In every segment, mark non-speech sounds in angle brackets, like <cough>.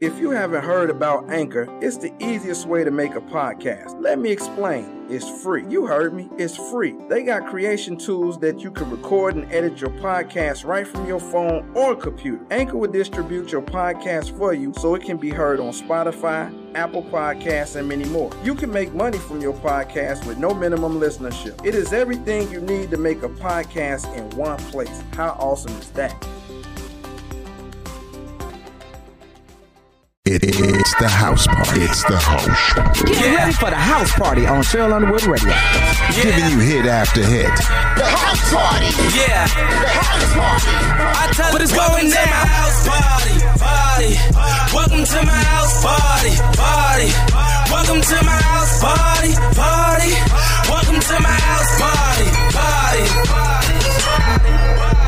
If you haven't heard about Anchor, it's the easiest way to make a podcast. Let me explain. It's free. You heard me. It's free. They got creation tools that you can record and edit your podcast right from your phone or computer. Anchor will distribute your podcast for you so it can be heard on Spotify, Apple Podcasts, and many more. You can make money from your podcast with no minimum listenership. It is everything you need to make a podcast in one place. How awesome is that? It, it's the house party. It's the house party. Get ready for the house party on Sheryl Underwood Radio. Giving you hit after hit. The house party. Yeah. The house party. I tell But it's welcome going to my down. house party, party. Welcome to my house party, party. Welcome to my house party, party. Welcome to my house party, party. Watch, mm, clock,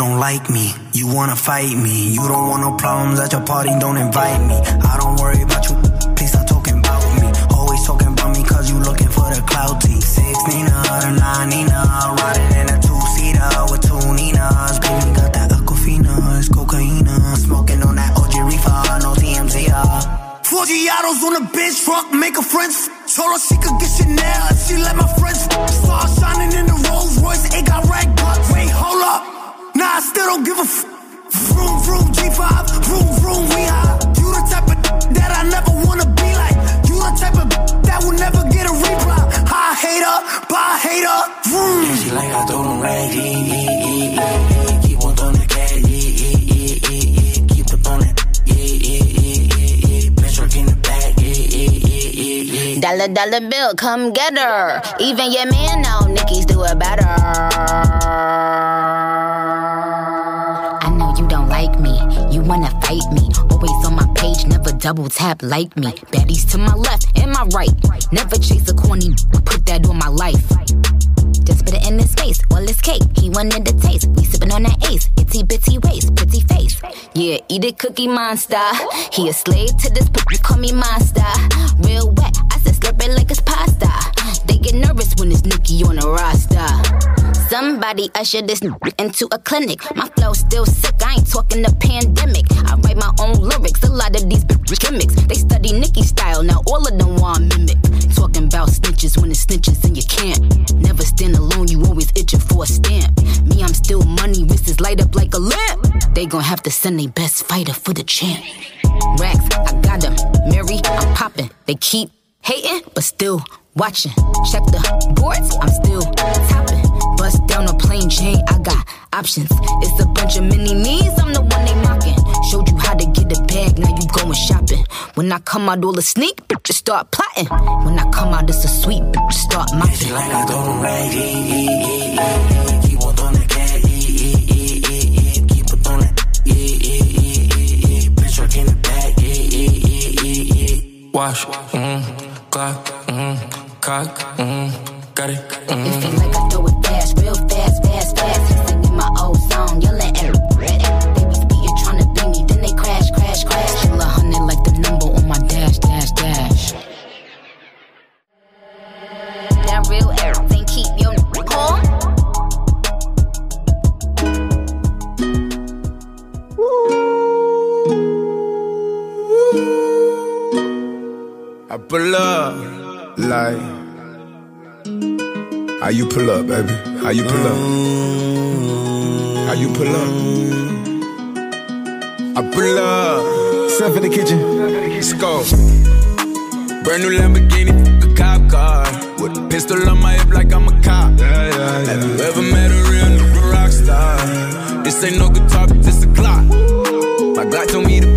don't like me, you wanna fight me. You don't want no problems at your party, don't invite me. I don't worry about you, please stop talking about me. Always talking about me cause you looking for the clout T. Six Nina, the nine Nina, riding in a two seater with two Ninas. Baby got that Aquafina, it's cocaine. Smoking on that OG reefer, no TMZ. uh. Four Giados on the bench, fuck, make her friends. Told her she could get Chanel she let my friends. Star shining in the Rolls Royce, it I still don't give a f. Vroom, vroom, G5, vroom, vroom, we high. You the type of that I never wanna be like. You the type of that will never get a reply. High hater, bye hater, vroom. And she like I told him right, eh, eh, eh, eh, eh, keep on throwing that cash, eh, eh, eh, eh, eh, keep on throwing that, eh, eh, eh, eh, eh, bitch working the back, eh, eh, eh, eh, eh. Dollar dollar bill, come get her. Even your man know Nicki's do it better. Double tap like me. Baddies to my left and my right. Never chase a corny, put that on my life. Just put it in his face, well it's cake. He wanted the taste. We sippin' on that ace, itty bitty waist, pretty face. Yeah, eat it, cookie monster. He a slave to this, but call me monster. Real wet, I said it like it's pasta. They get nervous when it's Nicki on the roster. Somebody usher this into a clinic. My flow still sick, I ain't talking the pandemic. I write my own lyrics, a lot of these gimmicks. They study Nicki style, now all of them want mimic. Talking about snitches when it's snitches and you can't. Never stand alone, you always itching for a stamp. Me, I'm still money, wrists light up like a lamp. They gon' have to send their best fighter for the champ. Racks, I got them. Mary, I'm popping. They keep hating, but still watching. Check the boards, I'm still topping. Bust down a plain Jane, I got options. It's a bunch of mini me's, I'm the one they mocking. Showed you how to get a bag, now you going shopping. When I come out, all the sneak, bitches start plotting. When I come out, it's a sweet, bitch start mopping. Like I told him right, eh, eh, eh, eh, eh, keep on throwing that cash, eh, eh, eh, eh, eh, keep on throwing that, eh, eh, eh, eh, eh, bitch working the back, eh, eh, eh, eh, eh. Wash, mm, clock, mm, cock, mm, got it, mm. It feel like I throw it you pull up, baby? How you pull up? How you pull up? I pull up. Step in the kitchen. Let's go. Brand new Lamborghini, a cop car. With a pistol on my hip like I'm a cop. Have you ever met a real rock star? This ain't no guitar, this a clock. My Glock told me to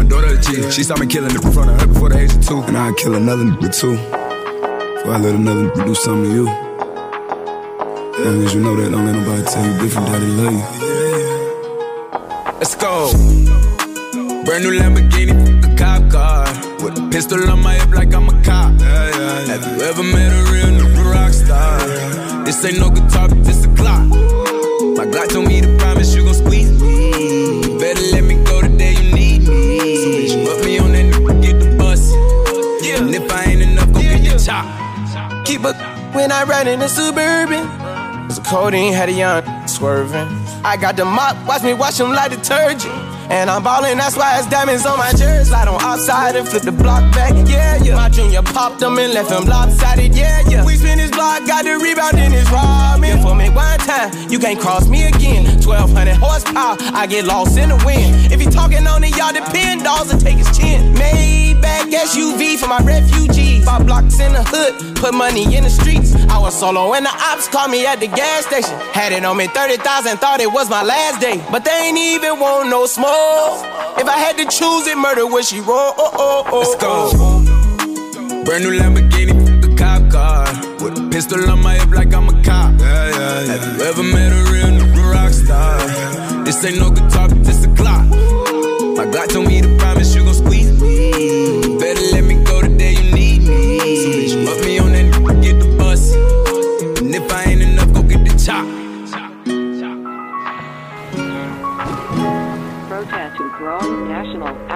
Daughter a G. She saw me killing it in front of her before the age of two. And I'd kill another nigga too. Before I let another nigga do something to you. As long as you know that, don't let nobody tell you different, daddy love you. Let's go. Brand new Lamborghini, a cop car. With a pistol on my hip like I'm a cop. Have you ever met a real nigga rock star? This ain't no guitar, but this a clock. My Glock told me to promise you gon' squeeze me. You better let me Keep up when I ride in the suburban. Cause the codeine had a young swerving. I got the mop, watch me wash them like detergent. And I'm ballin', that's why it's diamonds on my jersey. Slide on outside and flip the block back, yeah, yeah. My junior popped them and left him lopsided, yeah, yeah. We spin his block, got the rebound in his ramen. Yeah, for me one time, you can't cross me again. 1200 horsepower, I get lost in the wind. If he talking on it, y'all depend, dolls and take his chin. Maybach SUV for my refugees. Five blocks in the hood, put money in the streets. I was solo and the ops called me at the gas station. Had it on me 30,000, thought it was my last day. But they ain't even want no smoke. If I had to choose it, murder would she roll? Oh, oh, oh, Let's go. Brand new Lamborghini, a cop car. With a pistol on my hip like I'm a cop. Have you ever met a real nigga rock This ain't no guitar, but this a clock. My Glock told me to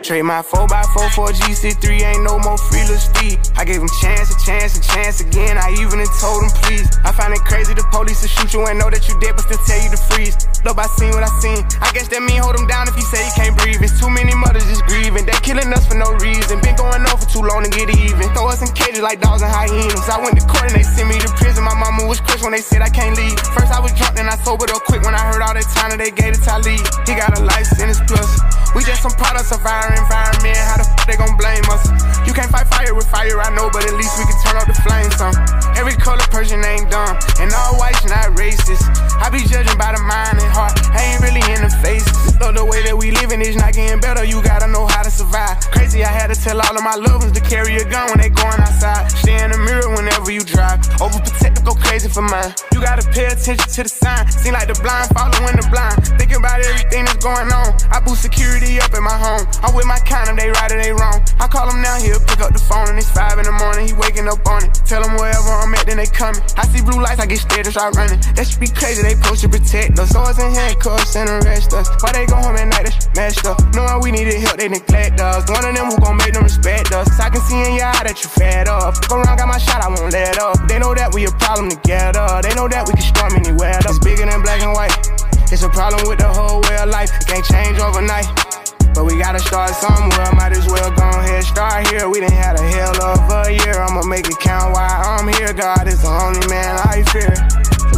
Trade my 4x4 for a GC3, ain't no more freeless speed. I gave him chance, a chance, a chance again. I even told him please. I find it crazy the police to shoot you and know that you dead, but still tell you to freeze. Look, I seen what I seen. I guess that mean hold him down if he say he can't breathe. It's too many mothers just grieving. They killing us for no reason. Been going on for too long to get even. Throw us in cages like dogs and hyenas. I went to court and they sent me to prison. My mama was crushed when they said I can't leave. First I was drunk, then I sobered up quick when I heard all that time that they gave to Talib. He got a life sentence plus. We just some products of our environment. How the f they gon' blame us? You can't fight fire with fire, I know, but at least we can turn up the flames some. Every color person ain't dumb, and all whites not racist. I be judging by the mind and heart, I ain't really in the faces. Though the way that we living is not getting better, you gotta know how to survive. Crazy, I had to tell all of my loved ones to carry a gun when they going outside. Stay in the mirror whenever you drive. Overprotective, go crazy for mine. You gotta pay attention to the sign. Seem like the blind following the blind. Thinking about everything that's going on. I boost security up in my home. I'm with my kind of they right or they wrong. I call him now, he'll pick up the phone and it's five in the morning. He waking up on it. Tell him wherever I'm at, then they coming. I see blue lights, I get scared and start running. That should be crazy, they post to protect us. Swords and handcuffs and arrest us. Why they go home at night, that's messed up. Knowing we needed help, they neglect us. One of them who gon' make them respect us. I can see in your eye that you fed up. Go around, got my shot, I won't let up. They know that we a problem together. They know that we can storm anywhere. It's bigger than black and white. It's a problem with the whole way of life. It can't change overnight. But we gotta start somewhere, might as well go ahead, start here. We done had a hell of a year, I'ma make it count while I'm here. God is the only man I fear.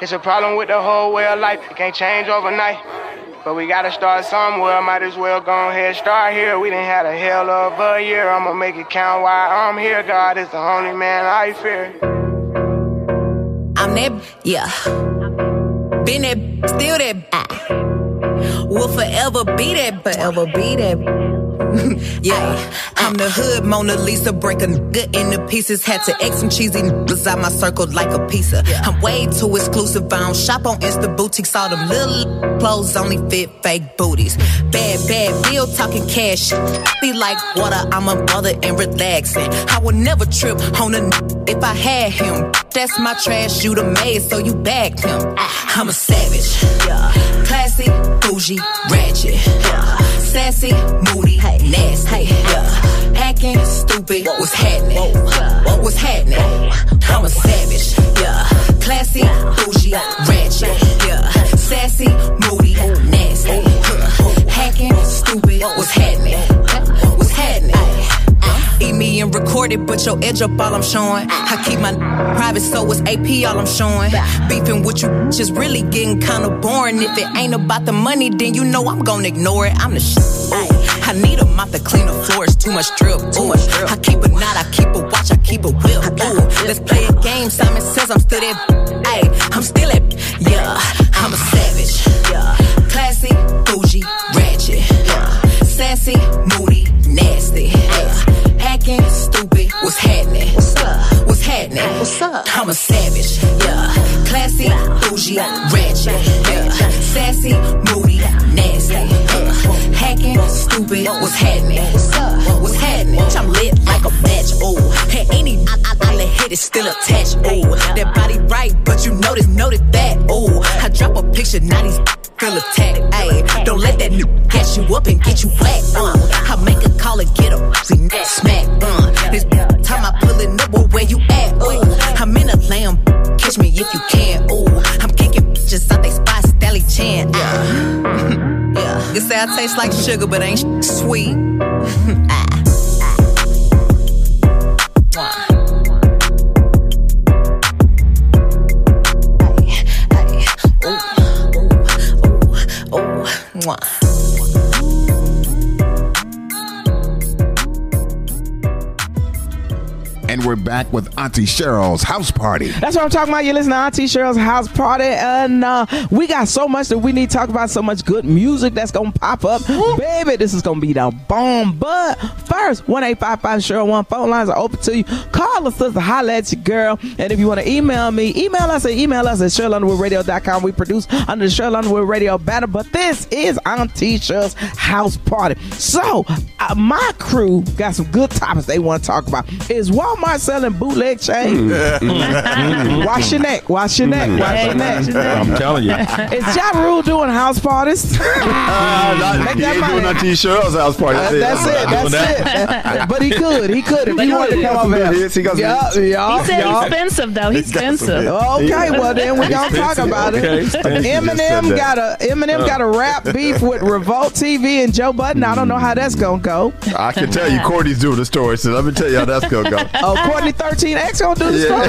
It's a problem with the whole way of life, it can't change overnight. But we gotta start somewhere, might as well go ahead, start here. We done had a hell of a year, I'ma make it count while I'm here. God is the only man I fear. I'm that, yeah. Been that, still that. Will forever be that, forever be that. <laughs> yeah, I'm the hood Mona Lisa, break a nigga into pieces. Had to X some cheesy niggas out my circle like a pizza. I'm way too exclusive. I don't shop on Insta boutiques. All them little clothes only fit fake booties. Bad, bad bill talking cash. Be like water. I'm a mother and relaxing. I would never trip on a n- if I had him. That's my trash. You the maid, so you bagged him. I'm a savage. Yeah. Classy, bougie, ratchet. Yeah. Sassy, moody, nasty. Yeah. Hacking, stupid. What's happening? What's happening? I'm a savage. Yeah. Classy, bougie, ratchet. Yeah. Sassy, moody, nasty. Hacking, stupid. What's happening? Eat me and record it, but your edge up all I'm showing. I keep my private, so it's AP all I'm showing. Beefing with you just really getting kinda boring. If it ain't about the money, then you know I'm gonna ignore it. I'm the shit. I need a mop to clean the floors, too much drip. Too much drip. I keep a knot, I keep a watch, I keep a whip. Ooh, let's play a game. Simon says I'm still that. Ay, I'm still that. Yeah, I'm a savage. Yeah, classy, bougie, ratchet. Yeah, sassy, moody, What's happening? What's up? What's happening? What's up? I'm a savage, yeah. Classy, bougie, ratchet, yeah. Sassy, moody, nasty, yeah. Hacking, stupid. What's happening? What's up? What's happening? I'm lit like a match, ooh. And any I, I, I hit is still attached, ooh. That body right, but you notice, notice that, ooh. I drop a picture, now these feel attacked, ayy. Don't let that n- catch you up and get you whacked, uh. I make a call and get a pussy say I taste like sugar, but ain't sweet. <laughs> Ah. We're back with Auntie Sheryl's house party. That's what I'm talking about. You listen to Auntie Sheryl's house party, and uh, we got so much that we need to talk about. So much good music that's gonna pop up, baby. This is gonna be the bomb. But first, one eight five five Sheryl one phone lines are open to you. Call us, sister, holla at your girl, and if you want to email me, email us at email us at SherylUnderwoodRadio.com. We produce under the Sheryl Underwood Radio banner. But this is Auntie Sheryl's house party. So uh, my crew got some good topics they want to talk about. Is Walmart selling bootleg chains? Wash your neck. Wash your neck. Wash your neck. I'm telling you. Is Ja Rule doing house parties? Uh, <laughs> not, Make he that ain't doing money. Auntie Sheryl's house party. Uh, that's it. That's it. but he could. He could if But he he wanted to got come some over good here. hits. He got some yeah, hits. yeah, He said yeah. expensive though. He's He's got some expensive. Okay, well then we gonna talk about it. Okay, expensive. Just said Eminem that. got a Eminem got a rap beef with Revolt TV and Joe Budden. I don't know how that's gonna go. I can tell you, <laughs> Courtney's doing the story, so let me tell you how that's gonna go. Oh, Courtney 13X gonna do the story.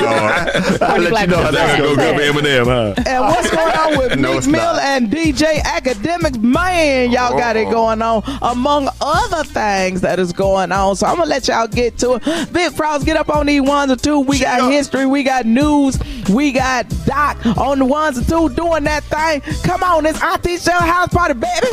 Oh, I'll let you know how that's Go going. go for Eminem, huh? And what's going on with <laughs> No, Meek Mill not. and DJ Akademiks? Man, y'all got it going on among other things that is going on. So I'm gonna let y'all get to it. Big Frost, get up on these ones or two. We got history, we got news, we got Doc on the ones and two doing that thing. Come on, it's Auntie Shell House Party, baby.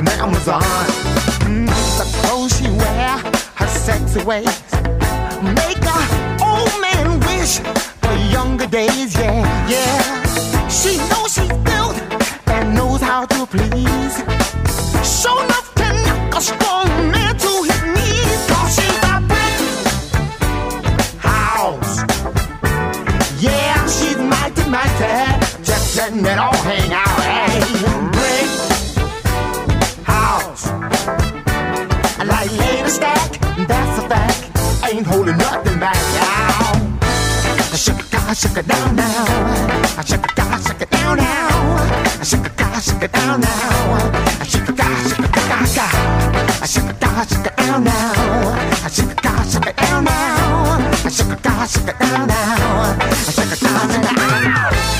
An Amazon. Mm, the clothes she wear, her sexy ways, make a old man wish for younger days. Yeah, yeah. She knows she's built and knows how to please. Show enough can knock a strong man to his knees. Cause she's a brick house. Yeah, she's mighty, mighty. Just letting it all hang out. Shake it, down now. I shake it, God, shake it down now. I shake it, God, shake it down now. I shake it, God, shake it, God. I shake it, God, shake it down now. I shake it, God, shake it down now. I shake it, God, shake it down now. I shake it, God, shake it down. Break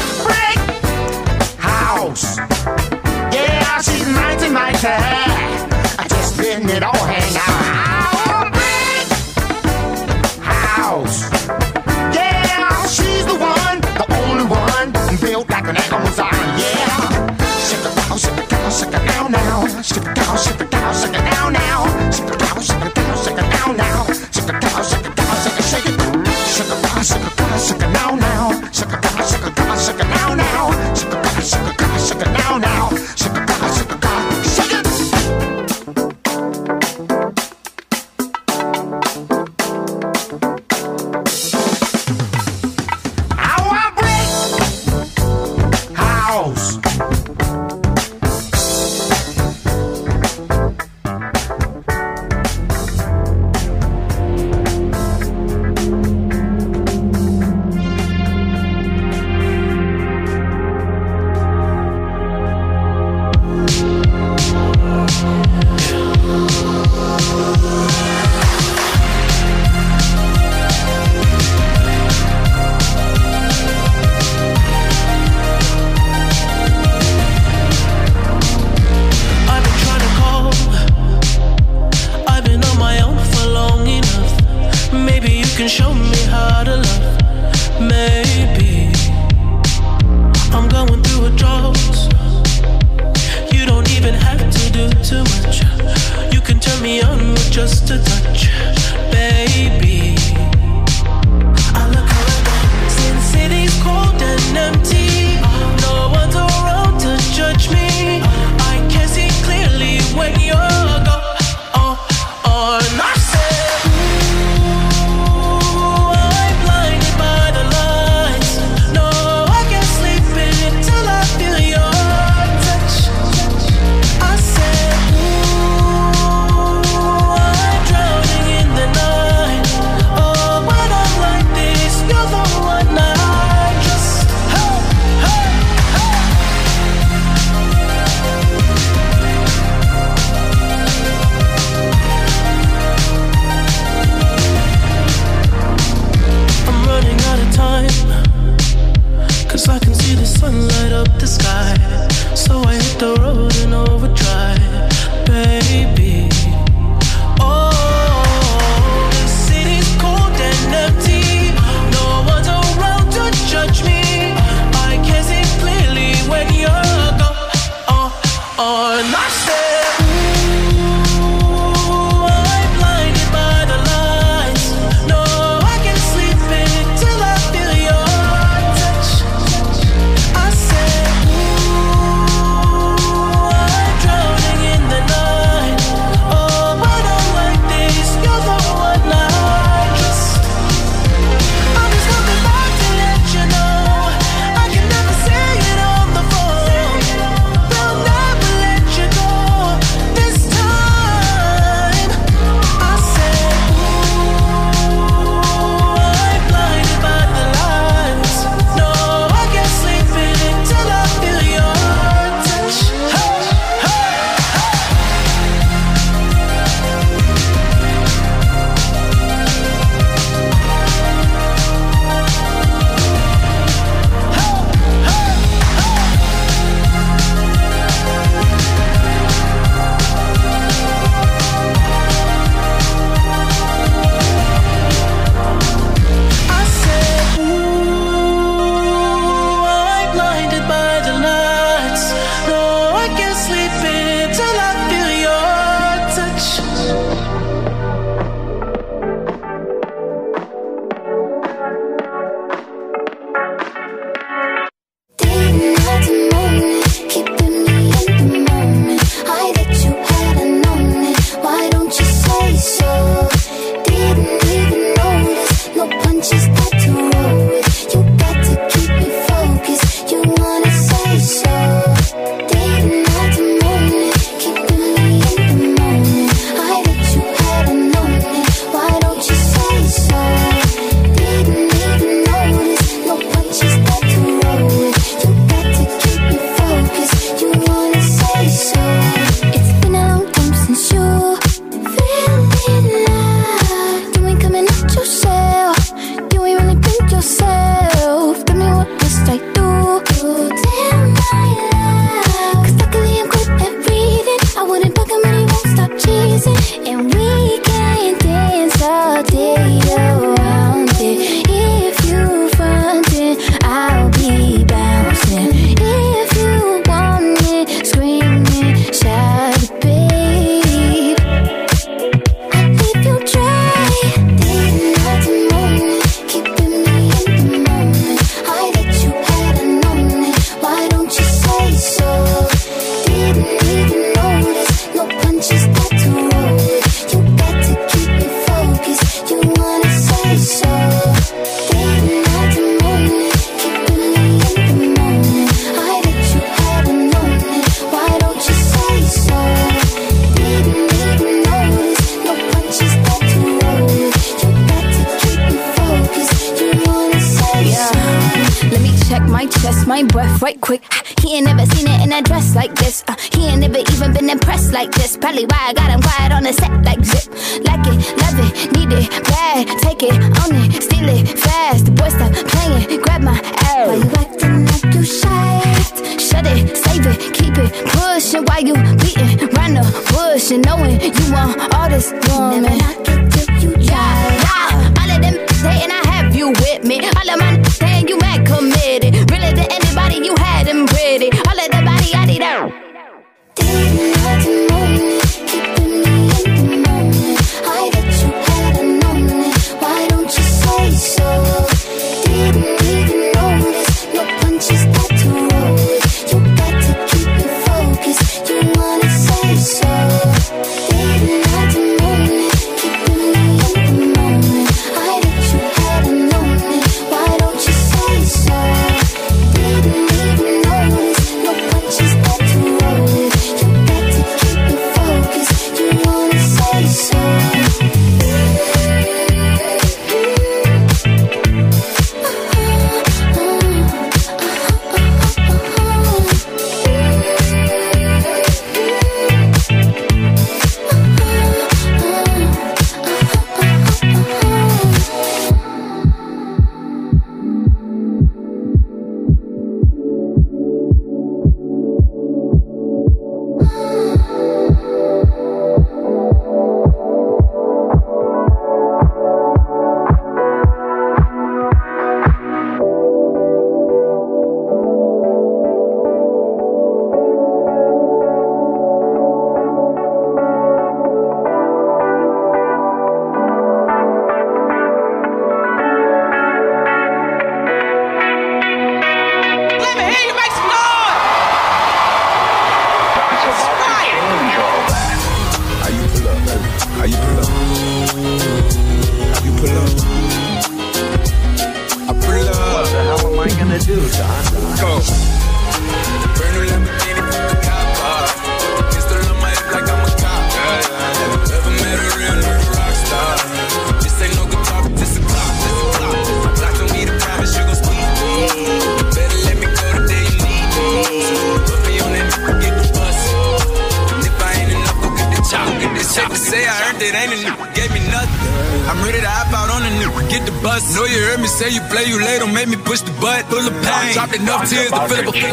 get the bus. Know you heard me say you play, you late, don't make me push the butt. Full of pain, dropped enough tears to fill up a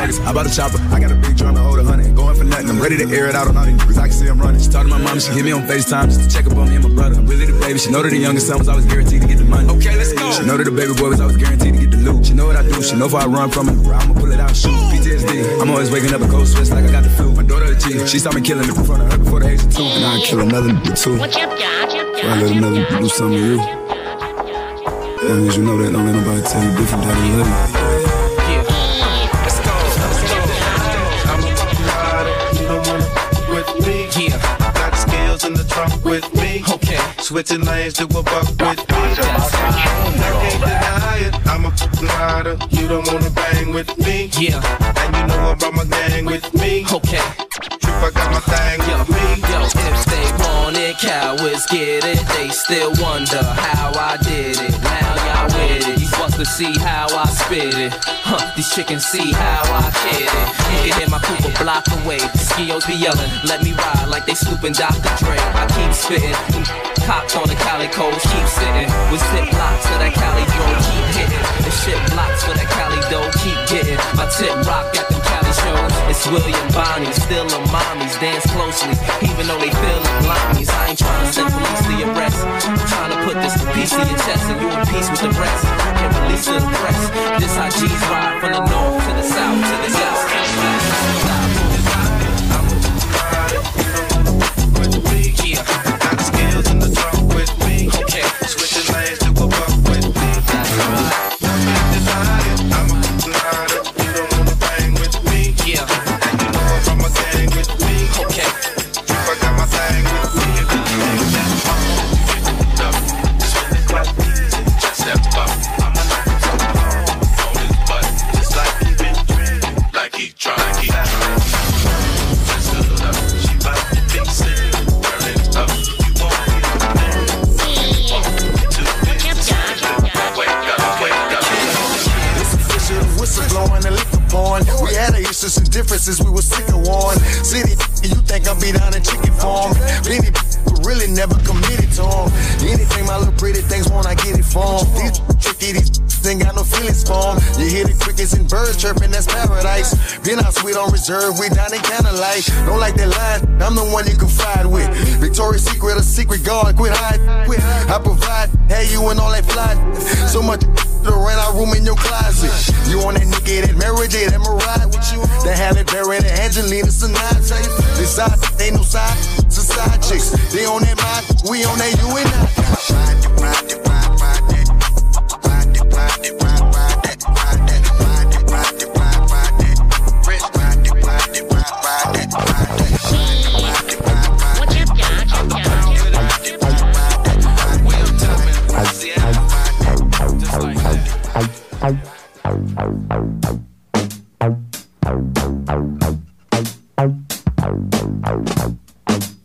I bought a chopper, I got a big drum to hold a hundred. Going for nothing, I'm ready to air it out on all these niggas. I can see I'm running. She talked to my mom, she hit me on FaceTime just to check up on me and my brother. I'm really the baby. She know that the youngest son was always guaranteed to get the money. Okay, let's go. She know that the baby boy was always guaranteed to get the loot. She know what I do. She know if I run from it, I'ma pull it out and shoot. PTSD. I'm always waking up a cold sweats like I got the flu. My daughter a G. She saw me killing it in front of her before the age of two. And I kill another nigga too. What's up, Dodge? I let another nigga do something to you. Long as you know that, don't let nobody tell you different love you. with me. Yeah. Got skills in the trunk with me. Okay. Switching lanes to a buck with me. I can't deny it. I'm a rider. You don't wanna bang with me. Yeah. And you know I brought my gang with me. Okay. Trip, I got my thing with me. Yo, if they want it, cowards get it. They still wonder how I did it. Now y'all with it. These to see how I spit it. Huh, these chickens see how I kid it. You can hear my coupe a block away. The skios be yelling, let me ride like they snooping Dr. Dre. I keep spitting. Cops on the Cali codes keep sitting. With zip blocks for that Cali dough keep hitting. The shit blocks for that Cali dough keep getting. My tip rock got them Cali shows. It's William Bonney, still a mommies. Dance closely, even though they feel like limeys. I ain't trying to send police to your arrest. I'm trying to put this piece in your chest and you in peace with the rest. Can't release to the press. This how G's ride from the north reserve, we down in candlelight. Don't like that line, I'm the one you can fight with. Victoria's Secret, a secret guard, quit hide. Quit. I provide, hey, you and all that fly. So much to rent our room in your closet. You on that nigga, that Mary J, that Mariah with you. That Halle Berry, that Angelina Sinatra. This side, ain't no side, it's side chicks. They on that mind, we on that you and I.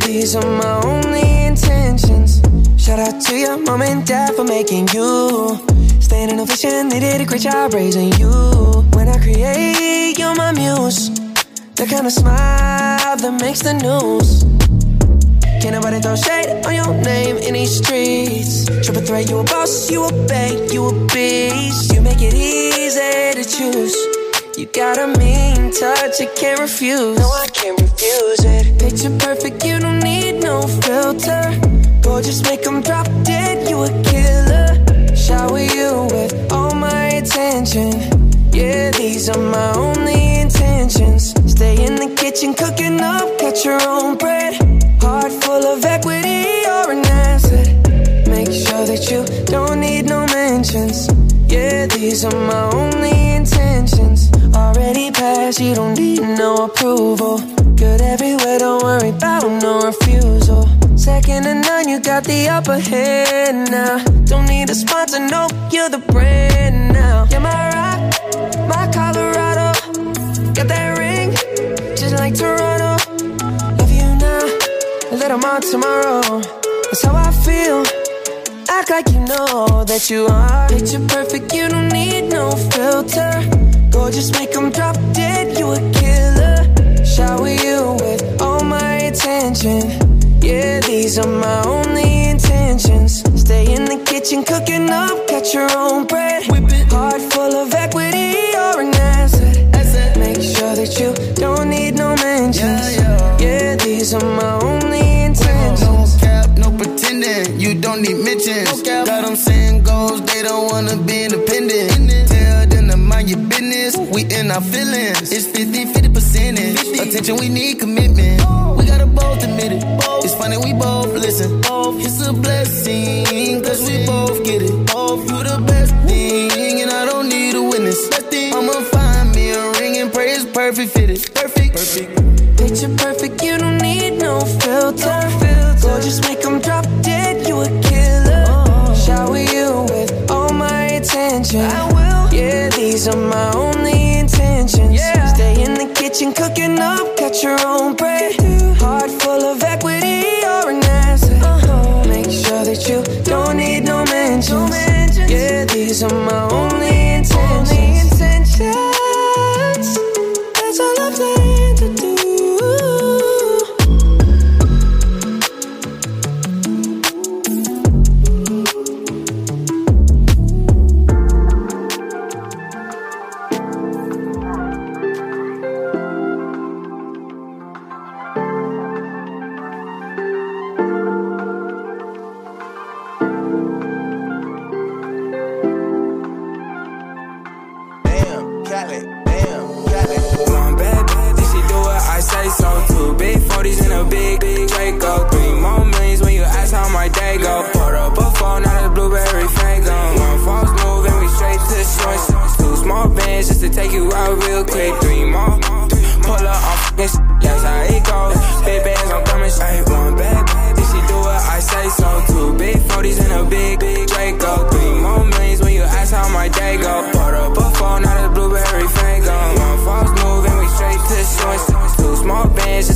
these are my only intentions. Shout out to your mom and dad for making you. Standing ovation, they did a great job raising you. When I create, you're my muse. The kind of smile that makes the news. Can't nobody throw shade on your name in these streets. Triple threat, you a boss, you a bank, you a beast. You make it easy to choose. You got a mean touch, I can't refuse. No, I can't refuse it. Picture perfect, you don't need no filter. Gorgeous, make them drop dead, you a killer. Shower you with all my attention. Yeah, these are my only intentions. Stay in the kitchen, cooking up, catch your own bread. Heart full of equity, you're an asset. Make sure that you don't need no mentions. Yeah, these are my only intentions. Already passed, you don't need no approval. Good everywhere, don't worry about no refusal. Second to none, you got the upper hand now. Don't need a sponsor, no, you're the brand now. You're my rock, my Colorado. Got that ring, just like Toronto. Love you now, a little more tomorrow. That's how I feel. Act like you know that you are. Picture perfect, you don't need no filter. Gorgeous, make them drop dead, you a killer. Shower you with all my attention. Yeah, these are my only intentions. Stay in the kitchen, cooking up, catch your own bread. Heart full of equity, you're an asset. Make sure that you don't need no mentions. Yeah, these are my only intentions. No cap, no pretending. You don't need mentions. Got them saying goals, they don't wanna be independent. Mind your business. We in our feelings. It's 50 50 percentage. Attention, we need commitment. We gotta both admit it. It's funny, we both listen. It's a blessing, cause we both get it. You the best thing, and I don't need a witness. I'ma find me a ring and pray it's perfect fitted. Perfect. Perfect. Picture perfect, you don't need no filter.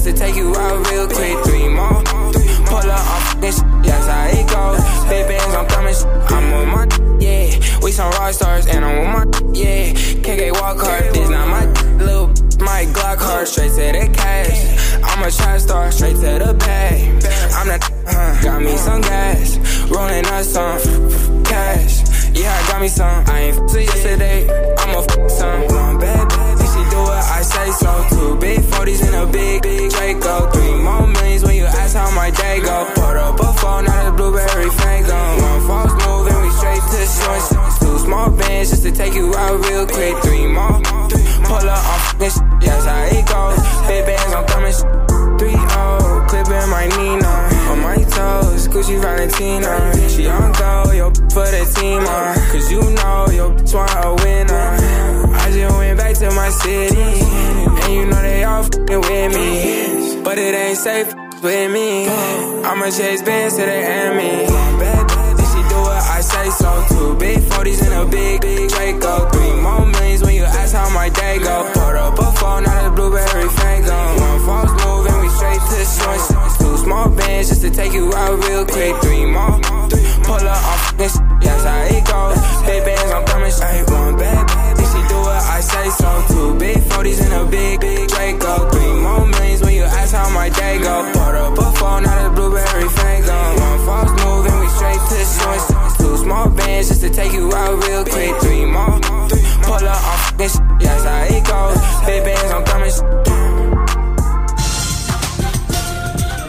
To take you out real quick. Three more, pull up on fucking shit, that's how it goes. Big bands, I'm coming. I'm on my yeah. We some rock stars and I'm on my yeah. KK walk hard, this not my little my Glock hard, straight to the cash. I'm a trap star, straight to the bag. I'm the uh, got me some gas, rolling up some cash. Yeah, I got me some. I ain't f- yesterday. I'm a f- some. One bad she do what I say so. Two big 40s in a big, big Draco. Three more millions when you ask how my day go. Put up a phone, now the blueberry fango. One false move and we straight to shorts. Two small bands just to take you out real quick. Three more, pull up on fucking shit. That's how it goes. Big bands, I'm coming. Three oh, clipping my Nina on my toes. Gucci Valentina, she on go, yo for the team, uh, cause you know yo want a winner. I just went back to my city, and you know they all fing with me, but it ain't safe with me. I'ma chase bands to the enemy. Bad bitch, she do what I say so. Two big 40s and a big, big Draco. Three more millions when you ask how my day go. Put up a phone, now the blueberry fango. One false move and we straight to the shorts. Two small bands just to take you out real quick. Three more, pull up on fucking shit, that's how it goes. Big bands, I'm coming straight. One bad bitch, she do what I say so. Two big 40s and a big, big Draco. Three like Dago. Put up a phone, now the blueberry fango. One false move and we straight to the joint. Two small bands just to take you out real quick. Three more, pull up on this. That's how it goes. Big bands, I'm coming.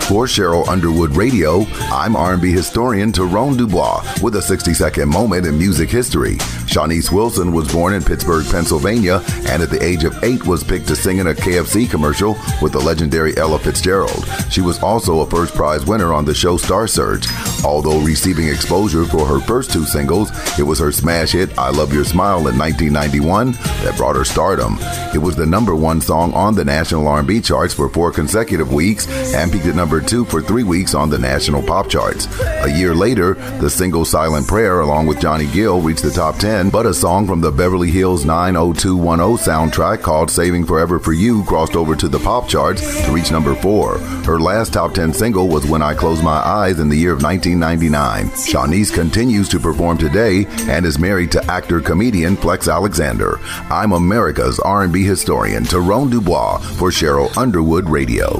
For Sheryl Underwood Radio, I'm R&B historian Tyrone Dubois with a 60-second moment in music history. Shanice Wilson was born in Pittsburgh, Pennsylvania, and at the age of eight was picked to sing in a KFC commercial with the legendary Ella Fitzgerald. She was also a first prize winner on the show Star Search. Although receiving exposure for her first two singles, it was her smash hit I Love Your Smile in 1991 that brought her stardom. It was the number one song on the national R&B charts for four consecutive weeks and peaked at number two for three weeks on the national pop charts. A year later, the single Silent Prayer, along with Johnny Gill, reached the top 10, but a song from the Beverly Hills 90210 soundtrack called Saving Forever for You crossed over to the pop charts to reach number four. Her last top 10 single was When I Close My Eyes in the year of 1999. Shanice continues to perform today and is married to actor comedian Flex Alexander. I'm America's R&B historian Tyrone Dubois for Sheryl Underwood Radio.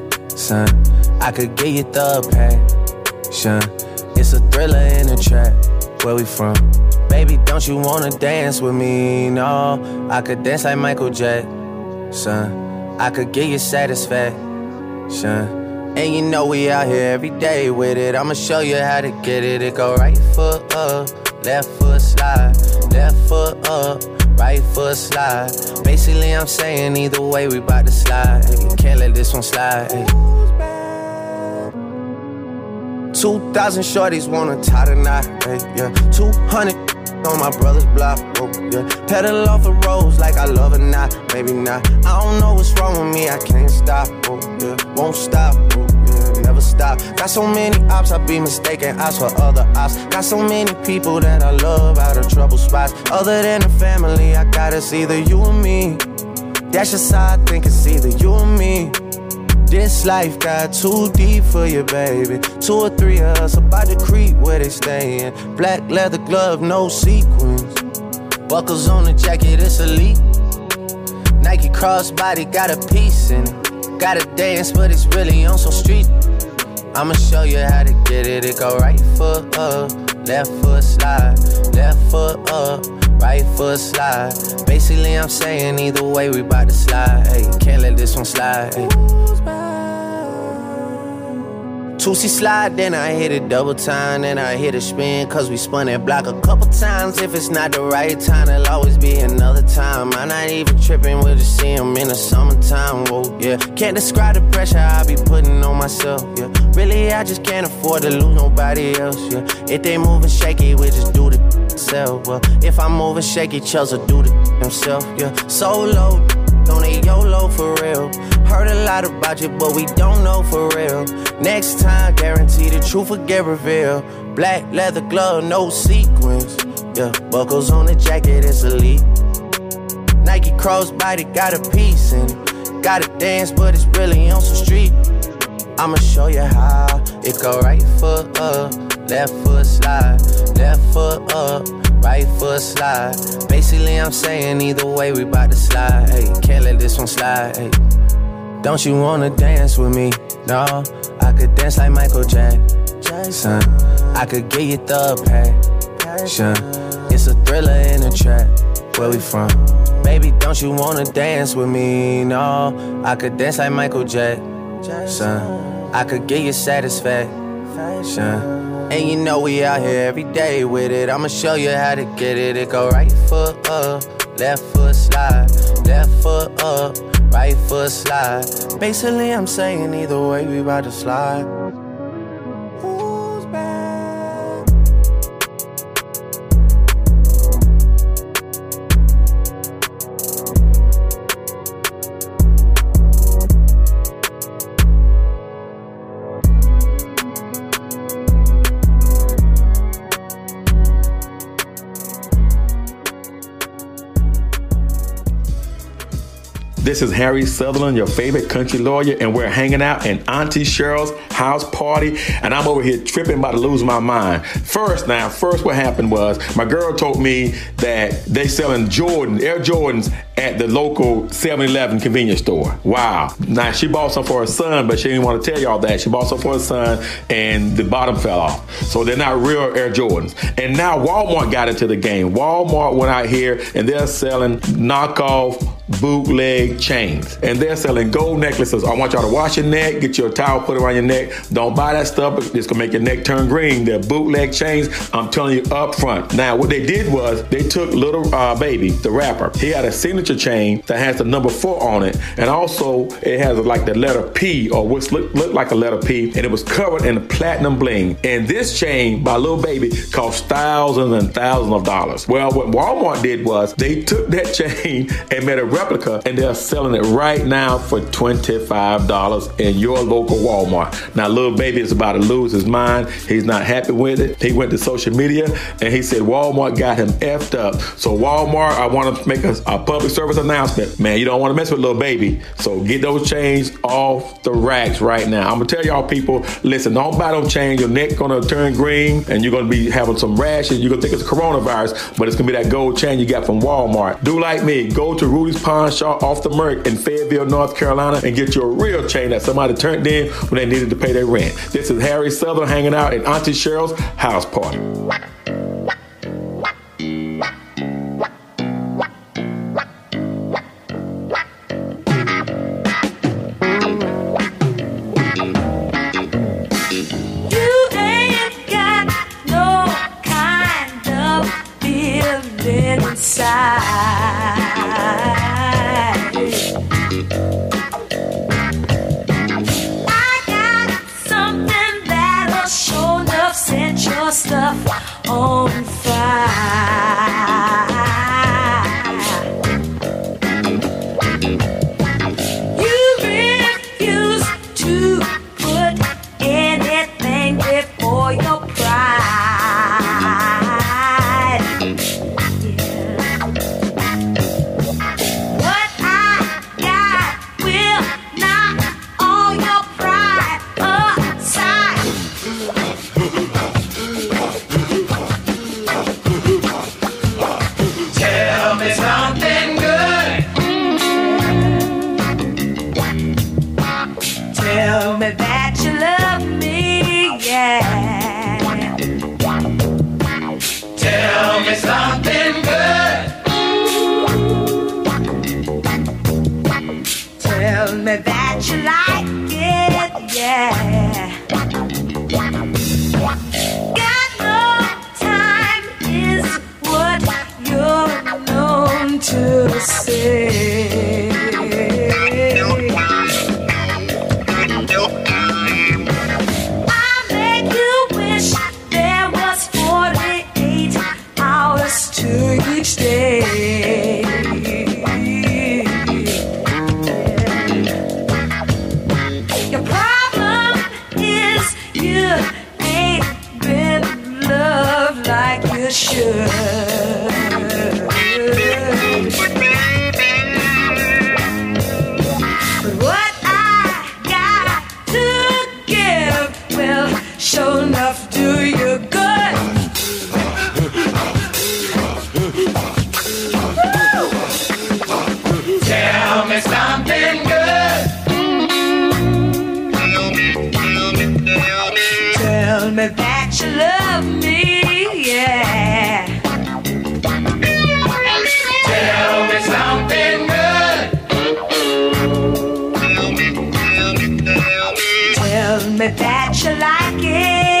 I could get you the passion. It's a thriller in a trap. Where we from? Baby, don't you wanna dance with me? No, I could dance like Michael Jackson. I could get you satisfaction. And you know we out here every day with it. I'ma show you how to get it. It go right foot up, left foot slide, left foot up, right foot slide. Basically, I'm saying either way we bout to slide. Can't let this one slide. 2,000 shorties wanna tie the knot, eh, yeah. 200 on my brother's block, oh, yeah. Pedal off the roads like I love it not, maybe not. I don't know what's wrong with me, I can't stop, oh, yeah. Won't stop, oh, stop. Got so many ops, I be mistaken ops for other ops. Got so many people that I love out of trouble spots. Other than the family, I got it's either you or me. That's just how I think it's either you or me. This life got too deep for you, baby. Two or three of us about to creep where they stayin'. Black leather glove, no sequins. Buckles on the jacket, it's elite. Nike crossbody got a piece in it. Gotta dance, but it's really on some street. I'ma show you how to get it. It go right foot up, left foot slide, left foot up, right foot slide. Basically, I'm saying either way we bout to slide. Hey, can't let this one slide. Hey. Toosie Slide, then I hit it double time, then I hit a spin, cause we spun that block a couple times. If it's not the right time, there'll always be another time. I'm not even tripping, we'll just see him in the summertime, whoa, yeah. Can't describe the pressure I be putting on myself, yeah. Really, I just can't afford to lose nobody else, yeah. If they moving shaky, we just do the self, well. If I'm moving shaky, Chelsea do the himself, yeah. Solo, on a YOLO for real. Heard a lot about you, but we don't know for real. Next time, guarantee the truth will get revealed. Black leather glove, no sequins. Yeah, buckles on the jacket, it's elite. Nike crossbody got a piece in it. Gotta dance, but it's really on some street. I'ma show you how. It go right foot up, left foot slide, left foot up right foot slide. Basically, I'm saying either way, we bout to slide. Hey, can't let this one slide. Don't you wanna dance with me? No, I could dance like Michael Jackson. I could get you the passion. It's a thriller in a trap. Where we from? Baby, don't you wanna dance with me? No, I could dance like Michael Jackson. I could get you satisfaction. And you know we out here every day with it. I'ma show you how to get it. It go right foot up, left foot slide, left foot up, right foot slide. Basically, I'm saying either way, we about to slide. This is Harry Sutherland, your favorite country lawyer, and we're hanging out in Auntie Sheryl's house party, and I'm over here tripping, about to lose my mind. First, now, first what happened was my girl told me that they selling Jordan, Air Jordans at the local 7-Eleven convenience store. Wow. Now she bought some for her son, but she didn't want to tell y'all that. She bought some for her son and the bottom fell off. So they're not real Air Jordans. And now Walmart got into the game. Walmart went out here and they're selling knockoff bootleg chains. And they're selling gold necklaces. I want y'all to wash your neck, get your towel, put it around your neck. Don't buy that stuff. It's gonna make your neck turn green. They're bootleg chains. I'm telling you up front. Now, what they did was they took little uh, baby, the rapper. He had a signature chain that has the number four on it, and also it has like the letter P or what looked look like a letter P, and it was covered in a platinum bling. And this chain by Little Baby cost thousands and thousands of dollars. Well, what Walmart did was they took that <laughs> chain and made a replica, and they're selling it right now for $25 in your local Walmart. Now, Little Baby is about to lose his mind. He's not happy with it. He went to social media and he said Walmart got him effed up. So, Walmart, I want to make a, a public service announcement. Man, you don't want to mess with Little Baby. So, get those chains off the racks right now. I'm going to tell y'all people listen, don't buy those chains. Your neck going to turn green and you're going to be having some rashes. You're going to think it's coronavirus, but it's going to be that gold chain you got from Walmart. Do like me. Go to Rudy's Off the Merc in Fayetteville, North Carolina, and get you a real chain that somebody turned in when they needed to pay their rent. This is Harry Southern hanging out at Auntie Sheryl's house party. Me that you like it,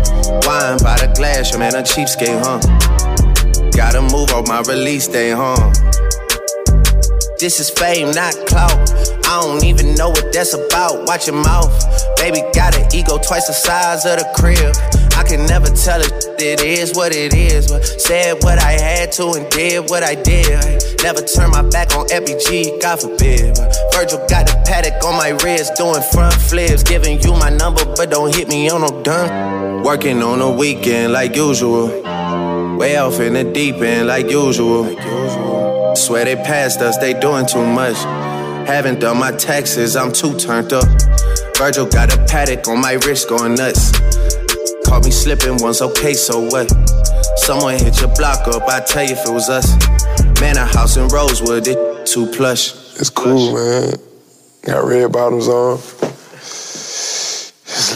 Wine by the glass, your man a cheapskate, huh? Gotta move on my release day, huh? This is fame, not clout. I don't even know what that's about. Watch your mouth. Baby got an ego twice the size of the crib. I can never tell it, it is what it is. But said what I had to and did what I did. Never turn my back on FBG, God forbid. But Virgil got a Patek on my wrist, doing front flips. Giving you my number, but don't hit me on no done. Working on a weekend like usual. Way off in the deep end like usual. Swear they passed us, they doing too much. Haven't done my taxes, I'm too turned up. Virgil got a Patek on my wrist going nuts. Caught me slipping once, okay, so what? Someone hit your block up, I tell you if it was us. Man, a house in Rosewood, it too plush. It's cool, man. Got red bottoms on.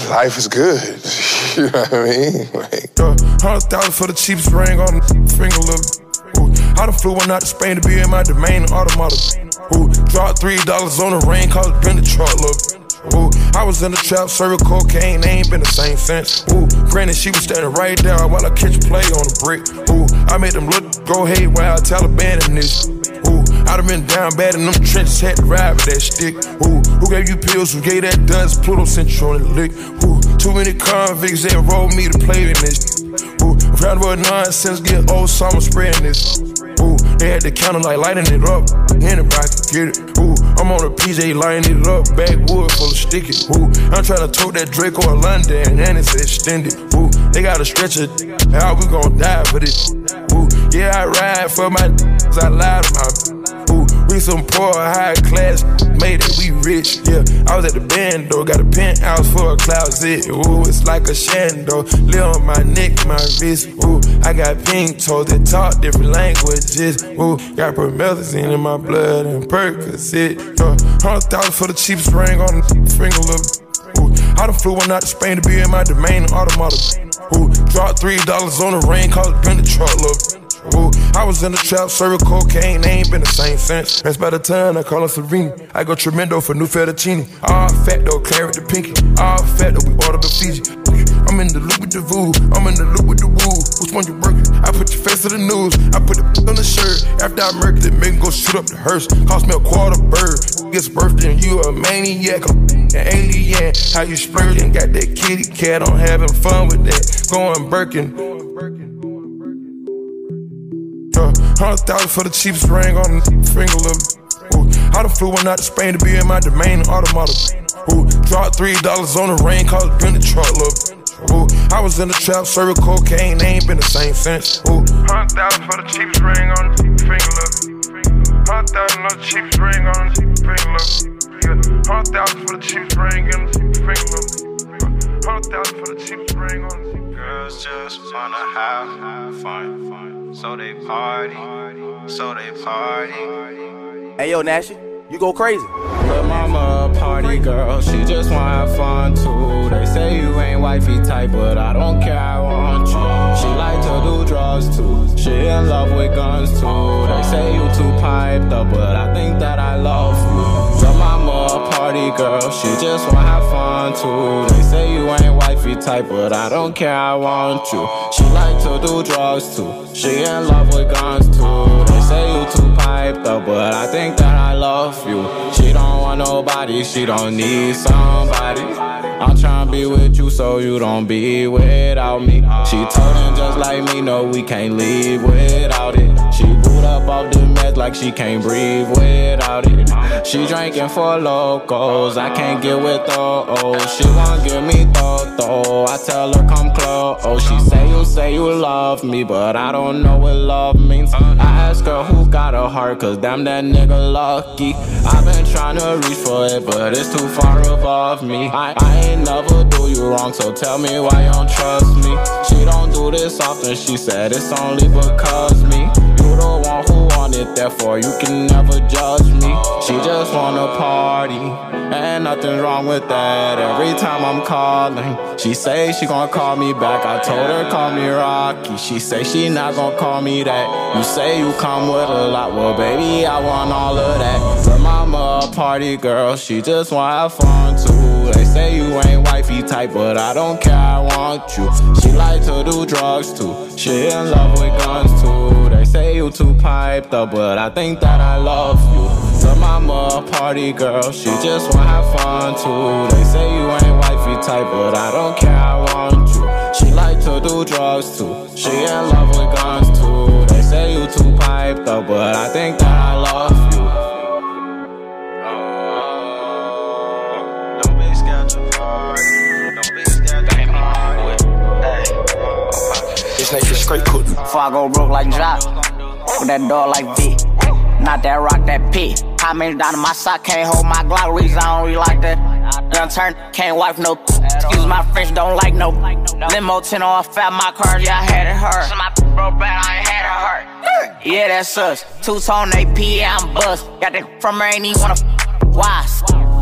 Life is good. <laughs> you know what I mean? Like, uh, Hundred thousand for the cheapest ring on the finger, look. Ooh, I done flew one out to Spain to be in my domain, automata. Ooh, dropped three dollars on the rain, cause it been the truck, look. Ooh, I was in the trap, serving cocaine, they ain't been the same since. Ooh, granted, she was standing right there while I catch play on the brick. Ooh, I made them look, go haywire, Taliban in this. Ooh, I done been down bad in them trenches, had to ride with that stick. Ooh, who gave you pills, who gave that dust? Pluto sent you the lick. Ooh, too many convicts that rolled me to play in this. Ooh, round about nonsense, get old summer spreading this. Ooh, they had the counter like lighting it up. Anybody can get it. Ooh, I'm on a PJ lighting it up. Backwood full of sticky. Ooh, I'm trying to tote that Draco in London and it's extended. Ooh, they got a stretcher. How we gon' die for this? Ooh, yeah, I ride for my I lie to my we some poor, high class, made it, we rich, yeah. I was at the band though, got a penthouse for a closet. Ooh, it's like a shando, live on my neck, my wrist. Ooh, I got pink toes that talk different languages. Ooh, got promethazine in my blood and Percocet. Yeah, hundred thousand for the cheapest ring on the finger, look. Ooh, I done flew one out to Spain to be in my domain, automata. Ooh, dropped three dollars on the rain, called it been the truck, look. I was in the trap, serving cocaine, they ain't been the same since. That's by the time I call her Serena. I go tremendo for new fettuccine. All fat though, claret the pinky. All fat though, we order the Fiji. I'm in the loop with the voo, I'm in the loop with the woo. Which one you working? I put your face to the news, I put the <laughs> on the shirt. After I murked it, make go shoot up the hearse. Cost me a quarter bird. Gets birthday and you a maniac, an <laughs> alien. How you splurging? Got that kitty cat, I'm having fun with that. Going Birkin. Uh, Hundred thousand for the cheapest ring on the finger, look. Ooh, I done flew one out to Spain to be in my domain, automata. Ooh, dropped three dollars on the rain, cause it been the truck, look. Ooh, I was in the trap, serving cocaine, they ain't been the same since. Ooh, hundred thousand for the cheapest ring on the finger, look. Hundred thousand on the cheapest ring on the finger, look. Yeah, hundred thousand for the cheapest ring on the finger, look. Hundred thousand for the cheapest ring on the Girls just wanna have fun, so they party, so they party. Hey yo, Nashi, you go crazy. But mama a party girl, she just wanna have fun too. They say you ain't wifey type, but I don't care, I want you. She like to do drugs too. She in love with guns too. They say you too piped up, but I think that I love you. So mama a party girl, she just wanna have fun too. They say you ain't wifey type, but I don't care, I want you. She like to do drugs too. She in love with guns too. They say you too piped up, but I think that I love you. She don't want nobody, she don't need somebody. I'm tryna be with you so you don't be without me. She told him just like me, no, we can't leave without it. Boot up off the meds like she can't breathe without it. She drinking for locals, I can't get with those. She won't give me thought though, I tell her come close. She say you say you love me, but I don't know what love means. I ask her who got a heart, cause damn that nigga lucky. I've been trying to reach for it, but it's too far above me. I, I ain't never do you wrong, so tell me why you don't trust me. She don't do this often, she said it's only because me. The one who want it, therefore you can never judge me. She just wanna party, and nothing's wrong with that. Every time I'm calling, she say she gon' call me back. I told her call me Rocky. She say she not gon' call me that. You say you come with a lot, well baby I want all of that. Her mama a party girl, she just wanna have fun too. Say you ain't wifey type, but I don't care, I want you. She like to do drugs too. She in love with guns too. They say you too piped up, but I think that I love you. So mama party girl, she just wanna have fun too. They say you ain't wifey type, but I don't care, I want you. She like to do drugs too. She in love with guns too. They say you too piped up, but I think that I love you. This nigga straight cook. Before I go broke like Jock, with that dog like V. Not that rock, that P. How many down in my sock can't hold my Glock? Reason I don't really like that. Done turn, can't wipe no. Excuse my French, don't like no. Limo 10 on fat, my car, yeah, I had it hurt. So my broke bad, I ain't had it hurt. Yeah, that's us. Two tone AP, yeah, I'm bust. Got that from her, ain't even wanna. f- Why?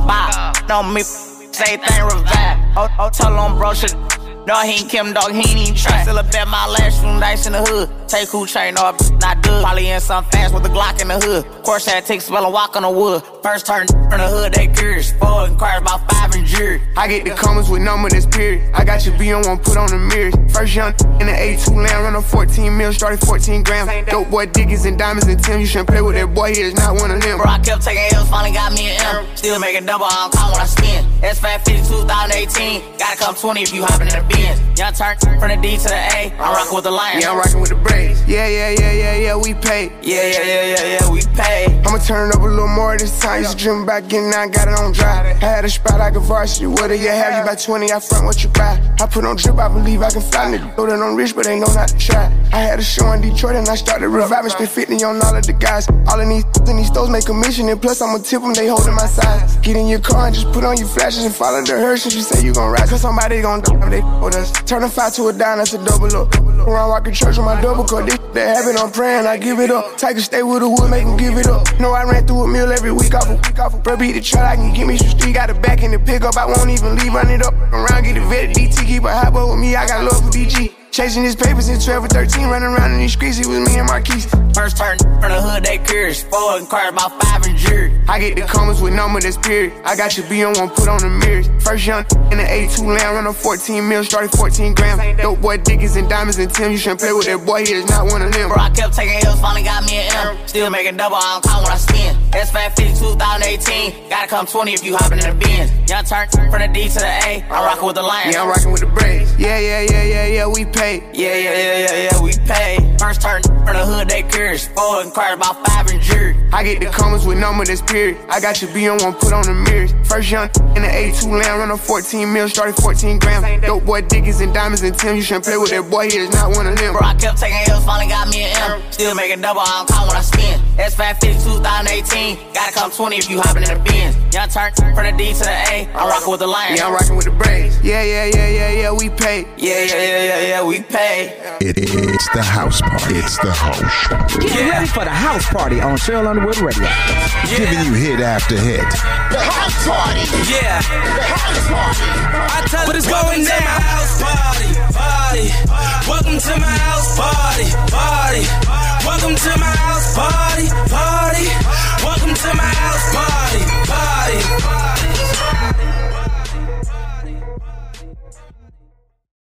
Bye. No, me, say thing revive. Oh, oh, tell on bro, shit. No, he ain't Kim, dog, he ain't even try. Still a bet my last room dice in the hood. Take who chain off, not good. Probably in some fast with a Glock in the hood. Course had take spell and walk on the wood. First turn from the hood, they curious. Four inquires about five and jury. I get the comments with number that's period. I got your B on one, put on the mirrors. First young in the A2 land, run on 14 mil, started 14 grams. Dope boy Dickies and diamonds and Tim. You shouldn't play with that boy, he is not one of them. Bro, I kept taking L's, finally got me an M. Still making double, I don't count when I spin. S Fat 50 2018. Gotta come 20 if you hopping in the Benz. Young turn from the D to the A. I'm oh. rocking with the Lions. Yeah, I'm rocking with the Braves. Yeah, yeah, yeah, yeah, yeah, we pay. Yeah, yeah, yeah, yeah, yeah, we pay. I'ma turn it up a little more this time. Used to dream about getting out, got it on dry. I had a spot like a varsity. What do you have? You buy 20, I front what you buy. I put on drip, I believe I can fly. Nigga, know that I'm rich, but they know not to try. I had a show in Detroit and I started reviving. Spent 50 on all of the guys. All of these in these stores make a mission. And plus, I'ma tip them, they holding my size. Get in your car and just put on your flashes and follow the hearse. And you say you gon' ride. Cause somebody gon' die. They with. Turn a five to a dime, that's a double up. Around rockin' church with my double cut. This that happen, I'm praying, I give it up. Take a stay with the wood, make him give it up. No, I ran through a meal every week off a week off. Bro, beat the truck, I can give me some street. Got a back in the pickup, I won't even leave. Run it up around, get the vet. DT, keep a hot boy with me, I got love for DG. Chasing his papers in 12 or 13, running around in these streets, it was me and Marquise. First turn from the hood, they curious. Four inquires about five and jury. I get the comments with number that's period. I got your B on one, put on the mirrors. First young in the A2 land, run on 14 mil, started 14 grams. Dope boy Dickies and diamonds and Tim. You shouldn't play with that boy, he is not one of them. Bro, I kept taking L's, finally got me an M. Still making double, I don't count when I spin. S Fat 50 2018. Gotta come 20 if you hopping in the Benz. Young turn from the D to the A. I'm rocking with the Lions. Yeah, I'm rocking with the Braves. Yeah, yeah, yeah, yeah, yeah, we pay. Yeah, yeah, yeah, yeah, yeah, we pay. First turn from the hood, they curious. Four inquires about five in jury. I get the comments with number that's period. I got your B on one, put on the mirrors. First young in the A2 land, run on 14 mil, started 14 grams. Dope boy Dickies and diamonds and Tim. You shouldn't play with that boy, he is not one of them. Bro, I kept taking L's, finally got me an M. Still making double, I don't count when I spin. S Fat 50 2018. Gotta come 20 if you hopping in the Benz. Young turn from the D to the A. I'm oh. rocking with the Lions. Yeah, I'm rocking with the Braves. Yeah, yeah, yeah, yeah, yeah, we pay. Yeah, yeah, yeah, yeah, yeah, we pay. It, it's the house party. It's the house party. Get ready for the house party on Sheryl Underwood Radio. Giving you hit after hit. The house party. Yeah. The house party. I tell But it's going down. House party, party. welcome to my house party, party. Welcome to my house party, party. Welcome to my house party, party.